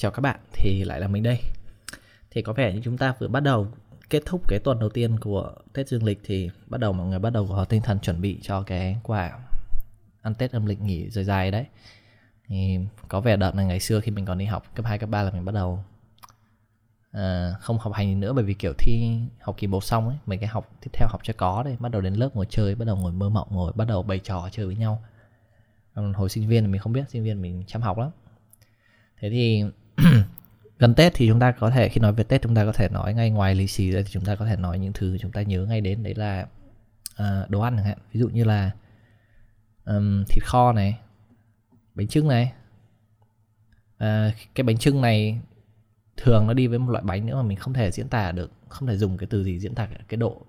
chào các bạn, thì lại là mình đây. Thì có vẻ như chúng ta vừa bắt đầu kết thúc cái tuần đầu tiên của Tết Dương lịch thì bắt đầu mọi người bắt đầu có tinh thần chuẩn bị cho cái quả ăn Tết âm lịch nghỉ dài dài đấy. Thì có vẻ đợt này ngày xưa khi mình còn đi học cấp 2, cấp 3 là mình bắt đầu à, không học hành nữa bởi vì kiểu thi học kỳ một xong ấy, mấy cái học tiếp theo học cho có đây, bắt đầu đến lớp ngồi chơi, bắt đầu ngồi mơ mộng ngồi bắt đầu bày trò chơi với nhau. Còn hồi sinh viên thì mình không biết, sinh viên mình chăm học lắm. Thế thì gần Tết thì chúng ta có thể khi nói về Tết chúng ta có thể nói ngay ngoài lì xì ra thì chúng ta có thể nói những thứ chúng ta nhớ ngay đến đấy là uh, đồ ăn chẳng hạn. Ví dụ như là um, thịt kho này bánh trưng này. Uh, cái bánh trưng này thường nó đi với một loại bánh nữa mà mình không thể diễn tả được không thể dùng cái từ gì diễn tả cái độ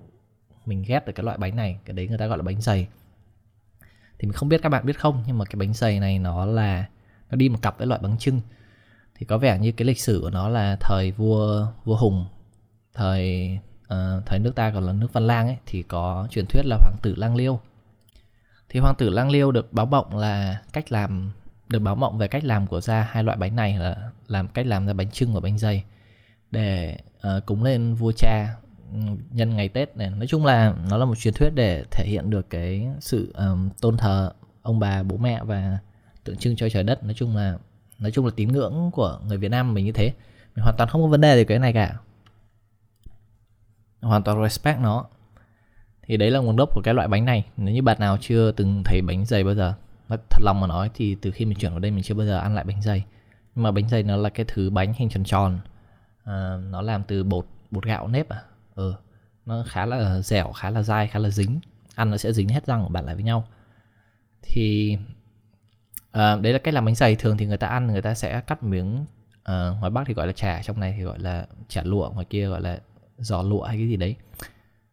mình ghét được cái loại bánh này. Cái đấy người ta gọi là bánh dày. Thì mình không biết các bạn biết không nhưng mà cái bánh dày này nó là nó đi một cặp với loại bánh trưng thì có vẻ như cái lịch sử của nó là thời vua vua hùng thời uh, thời nước ta còn là nước văn lang ấy thì có truyền thuyết là hoàng tử lang liêu. Thì hoàng tử lang liêu được báo mộng là cách làm được báo mộng về cách làm của ra hai loại bánh này là làm cách làm ra bánh trưng và bánh dày để uh, cúng lên vua cha ừ, nhân ngày tết này. Nói chung là nó là một truyền thuyết để thể hiện được cái sự um, tôn thờ ông bà bố mẹ và tượng trưng cho trời đất. Nói chung là nói chung là tín ngưỡng của người Việt Nam mình như thế. Mình hoàn toàn không có vấn đề gì cái này cả. Hoàn toàn respect nó. Thì đấy là nguồn gốc của cái loại bánh này. Nếu như bạn nào chưa từng thấy bánh dày bao giờ thật lòng mà nói thì từ khi mình chuyển vào đây mình chưa bao giờ ăn lại bánh dày. Nhưng mà bánh dày nó là cái thứ bánh hình tròn tròn. À, nó làm từ bột bột gạo nếp à. Ừ nó khá là dẻo khá là dai khá là dính. Ăn nó sẽ dính hết răng của bạn lại với nhau. Thì à, đấy là cách làm bánh dày. Thường thì người ta ăn người ta sẽ cắt miếng à, ngoài bắc thì gọi là chả trong này thì gọi là chả lụa ngoài kia gọi là giò lụa hay cái gì đấy.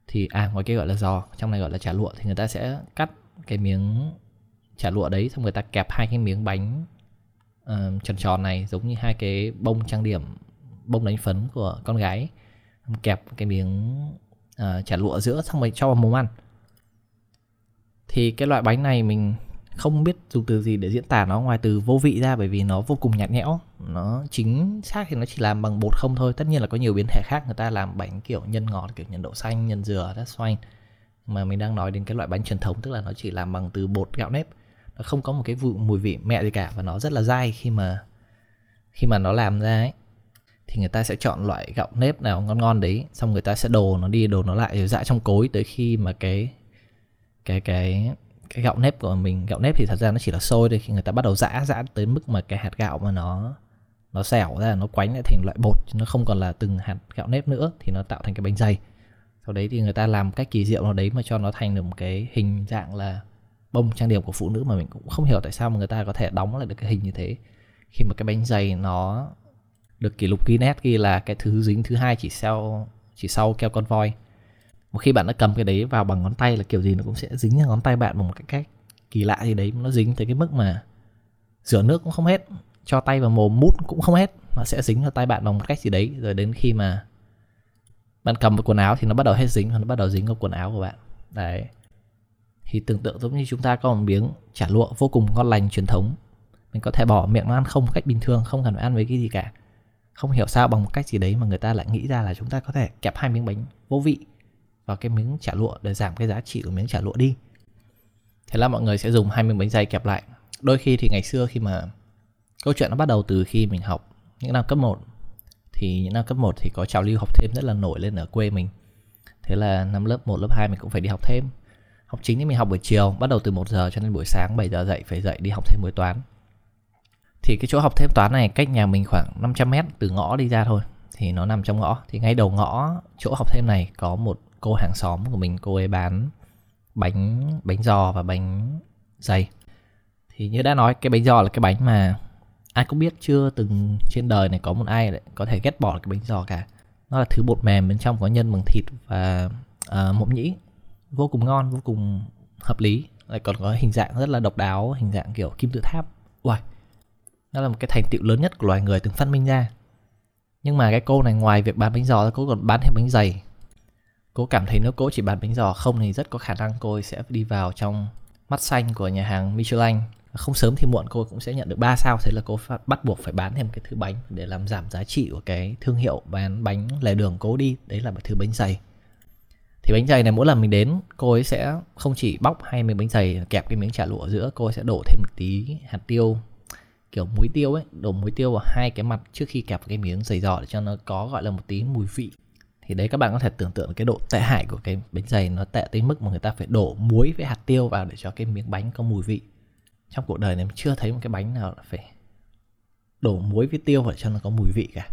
Thì à ngoài kia gọi là giò trong này gọi là chả lụa thì người ta sẽ cắt cái miếng chả lụa đấy xong người ta kẹp hai cái miếng bánh uh, tròn tròn này giống như hai cái bông trang điểm bông đánh phấn của con gái. Kẹp cái miếng uh, chả lụa giữa xong rồi cho vào mồm ăn. Thì cái loại bánh này mình không biết dùng từ gì để diễn tả nó ngoài từ vô vị ra, bởi vì nó vô cùng nhạt nhẽo. Nó chính xác thì nó chỉ làm bằng bột không thôi, tất nhiên là có nhiều biến thể khác, người ta làm bánh kiểu nhân ngọt, kiểu nhân đậu xanh, nhân dừa that's fine mà mình đang nói đến cái loại bánh truyền thống, tức là nó chỉ làm bằng từ bột gạo nếp. Nó không có một cái vụ mùi vị mẹ gì cả và nó rất là dai khi mà khi mà nó làm ra ấy. Thì người ta sẽ chọn loại gạo nếp nào ngon ngon đấy, xong người ta sẽ đồ nó đi, đồ nó lại, rồi dã trong cối tới khi mà cái cái cái cái gạo nếp của mình, gạo nếp thì thật ra nó chỉ là sôi thôi, khi người ta bắt đầu giã giã tới mức mà cái hạt gạo mà nó nó xẻo ra, nó quánh lại thành loại bột nó không còn là từng hạt gạo nếp nữa, thì nó tạo thành cái bánh dày. Sau đấy thì người ta làm cách kỳ diệu nào đấy mà cho nó thành được một cái hình dạng là bông trang điểm của phụ nữ mà mình cũng không hiểu tại sao mà người ta có thể đóng lại được cái hình như thế. Khi mà cái bánh dày nó được kỷ lục Guinness ghi là cái thứ dính thứ hai chỉ sau chỉ sau keo con voi một khi bạn đã cầm cái đấy vào bằng ngón tay là kiểu gì nó cũng sẽ dính vào ngón tay bạn bằng một cái cách kỳ lạ gì đấy. Nó dính tới cái mức mà rửa nước cũng không hết, cho tay vào mồm mút cũng không hết. Nó sẽ dính vào tay bạn bằng một cách gì đấy. Rồi đến khi mà bạn cầm vào quần áo thì nó bắt đầu hết dính và nó bắt đầu dính vào quần áo của bạn. Đấy. Thì tưởng tượng giống như chúng ta có một miếng chả lụa vô cùng ngon lành, truyền thống. Mình có thể bỏ miệng nó ăn không một cách bình thường, không cần phải ăn với cái gì cả. Không hiểu sao bằng một cách gì đấy mà người ta lại nghĩ ra là chúng ta có thể kẹp hai miếng bánh vô vị vào cái miếng chả lụa để giảm cái giá trị của miếng chả lụa đi. Thế là mọi người sẽ dùng hai miếng bánh dày kẹp lại. Đôi khi thì ngày xưa khi mà câu chuyện nó bắt đầu từ khi mình học những năm cấp 1 thì những năm cấp 1 thì có trào lưu học thêm rất là nổi lên ở quê mình. Thế là năm lớp 1, lớp 2 mình cũng phải đi học thêm. Học chính thì mình học buổi chiều bắt đầu từ 1 giờ cho nên buổi sáng 7 giờ dậy phải dậy đi học thêm buổi toán. Thì cái chỗ học thêm toán này cách nhà mình khoảng 500 mét từ ngõ đi ra thôi thì nó nằm trong ngõ. Thì ngay đầu ngõ chỗ học thêm này có một cô hàng xóm của mình cô ấy bán bánh bánh giò và bánh dày thì như đã nói cái bánh giò là cái bánh mà ai cũng biết chưa từng trên đời này có một ai lại có thể ghét bỏ cái bánh giò cả. Nó là thứ bột mềm bên trong có nhân bằng thịt và à, uh, mộng nhĩ. Vô cùng ngon vô cùng hợp lý. Lại còn có hình dạng rất là độc đáo hình dạng kiểu kim tự tháp. Uầy, nó là một cái thành tựu lớn nhất của loài người từng phát minh ra. Nhưng mà cái cô này ngoài việc bán bánh giò cô còn bán thêm bánh dày Cô cảm thấy nếu cô chỉ bán bánh giò không thì rất có khả năng cô sẽ đi vào trong mắt xanh của nhà hàng Michelin. Không sớm thì muộn cô cũng sẽ nhận được 3 sao, thế là cô bắt buộc phải bán thêm cái thứ bánh để làm giảm giá trị của cái thương hiệu bán bánh lề đường cố đi. Đấy là một thứ bánh dày thì bánh dày này mỗi lần mình đến, cô ấy sẽ không chỉ bóc hai miếng bánh dày kẹp cái miếng chả lụa ở giữa, cô ấy sẽ đổ thêm một tí hạt tiêu, kiểu muối tiêu ấy, đổ muối tiêu vào hai cái mặt trước khi kẹp cái miếng dày giò để cho nó có gọi là một tí mùi vị thì đấy, các bạn có thể tưởng tượng cái độ tệ hại của cái bánh dày, nó tệ tới mức mà người ta phải đổ muối với hạt tiêu vào để cho cái miếng bánh có mùi vị. Trong cuộc đời này mình chưa thấy một cái bánh nào phải đổ muối với tiêu để cho nó có mùi vị cả.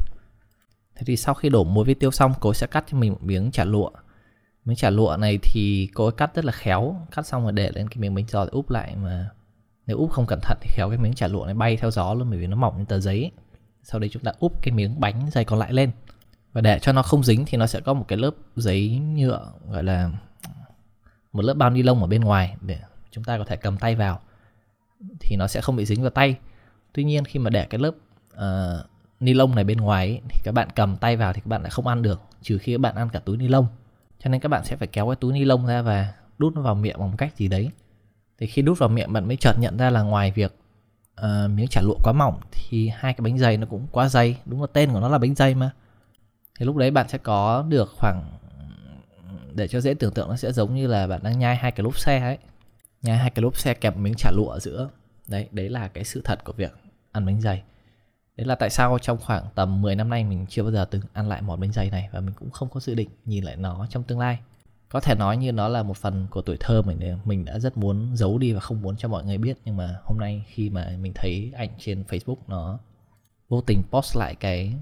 Thế thì sau khi đổ muối với tiêu xong, cô sẽ cắt cho mình một miếng chả lụa. Miếng chả lụa này thì cô ấy cắt rất là khéo. Cắt xong rồi để lên cái miếng bánh giò để úp lại mà nếu úp không cẩn thận thì khéo cái miếng chả lụa này bay theo gió luôn, bởi vì nó mỏng như tờ giấy. Sau đấy chúng ta úp cái miếng bánh dày còn lại lên và để cho nó không dính thì nó sẽ có một cái lớp giấy nhựa gọi là một lớp bao ni lông ở bên ngoài để chúng ta có thể cầm tay vào. Thì nó sẽ không bị dính vào tay. Tuy nhiên khi mà để cái lớp uh, ni lông này bên ngoài ấy, thì các bạn cầm tay vào thì các bạn lại không ăn được trừ khi các bạn ăn cả túi ni lông. Cho nên các bạn sẽ phải kéo cái túi ni lông ra và đút nó vào miệng bằng một cách gì đấy. Thì khi đút vào miệng bạn mới chợt nhận ra là ngoài việc uh, miếng chả lụa quá mỏng thì hai cái bánh dày nó cũng quá dày. Đúng là tên của nó là bánh dày mà thì lúc đấy bạn sẽ có được khoảng, để cho dễ tưởng tượng, nó sẽ giống như là bạn đang nhai hai cái lốp xe ấy. Nhai hai cái lốp xe kẹp miếng chả lụa ở giữa. Đấy đấy là cái sự thật của việc ăn bánh dày. Đấy là tại sao trong khoảng tầm 10 năm nay mình chưa bao giờ từng ăn lại món bánh dày này và mình cũng không có dự định nhìn lại nó trong tương lai. Có thể nói như nó là một phần của tuổi thơ mình mình đã rất muốn giấu đi và không muốn cho mọi người biết, nhưng mà hôm nay khi mà mình thấy ảnh trên Facebook nó vô tình post lại cái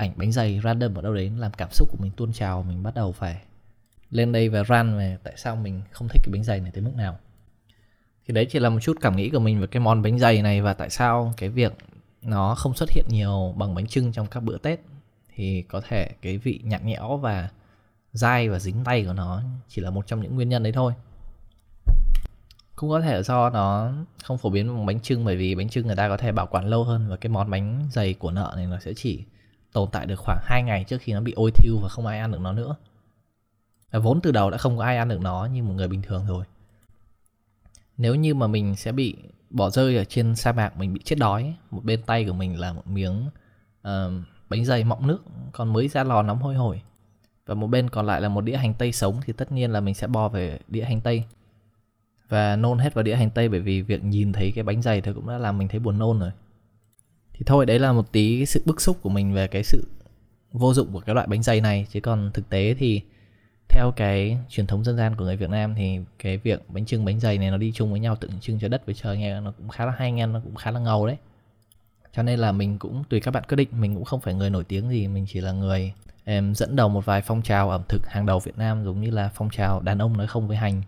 ảnh bánh dày random ở đâu đấy, làm cảm xúc của mình tuôn trào, mình bắt đầu phải lên đây và ran về tại sao mình không thích cái bánh dày này tới mức nào. Thì đấy chỉ là một chút cảm nghĩ của mình về cái món bánh dày này và tại sao cái việc nó không xuất hiện nhiều bằng bánh trưng trong các bữa tết. Thì có thể cái vị nhạt nhẽo và dai và dính tay của nó chỉ là một trong những nguyên nhân đấy thôi. Cũng có thể do nó không phổ biến bằng bánh trưng bởi vì bánh trưng người ta có thể bảo quản lâu hơn và cái món bánh dày của nợ này nó sẽ chỉ tồn tại được khoảng 2 ngày trước khi nó bị ôi thiêu và không ai ăn được nó nữa. Và vốn từ đầu đã không có ai ăn được nó như một người bình thường rồi. Nếu như mà mình sẽ bị bỏ rơi ở trên sa mạc mình bị chết đói một bên tay của mình là một miếng uh, bánh dày mọng nước còn mới ra lò nóng hôi hổi. Và một bên còn lại là một đĩa hành tây sống thì tất nhiên là mình sẽ bò về đĩa hành tây. Và nôn hết vào đĩa hành tây bởi vì việc nhìn thấy cái bánh dày thì cũng đã làm mình thấy buồn nôn rồi thì thôi, đấy là một tí sự bức xúc của mình về cái sự vô dụng của cái loại bánh dày này. Chứ còn thực tế thì theo cái truyền thống dân gian của người Việt Nam thì cái việc bánh trưng, bánh dày này nó đi chung với nhau, tượng trưng cho đất với trời nghe nó cũng khá là hay, nghe nó cũng khá là ngầu đấy. Cho nên là mình cũng, tùy các bạn quyết định, mình cũng không phải người nổi tiếng gì. Mình chỉ là người, em, dẫn đầu một vài phong trào ẩm thực hàng đầu Việt Nam, giống như là phong trào đàn ông nói không với hành.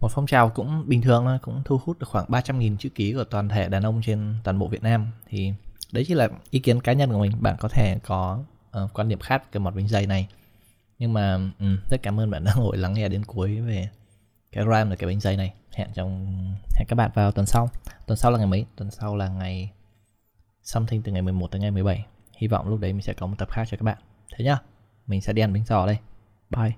Một phong trào cũng bình thường thôi, cũng thu hút được khoảng 300.000 chữ ký của toàn thể đàn ông trên toàn bộ Việt Nam. Thì đấy chỉ là ý kiến cá nhân của mình. Bạn có thể có uh, quan điểm khác về cái bánh dày này. Nhưng mà um, rất cảm ơn bạn đã ngồi lắng nghe đến cuối về cái ram là cái bánh dày này. Hẹn trong hẹn các bạn vào tuần sau. Tuần sau là ngày mấy? Tuần sau là ngày something từ ngày 11 tới ngày 17 hy vọng lúc đấy mình sẽ có một tập khác cho các bạn. Thế nhá. Mình sẽ đi ăn bánh giò đây. Bye.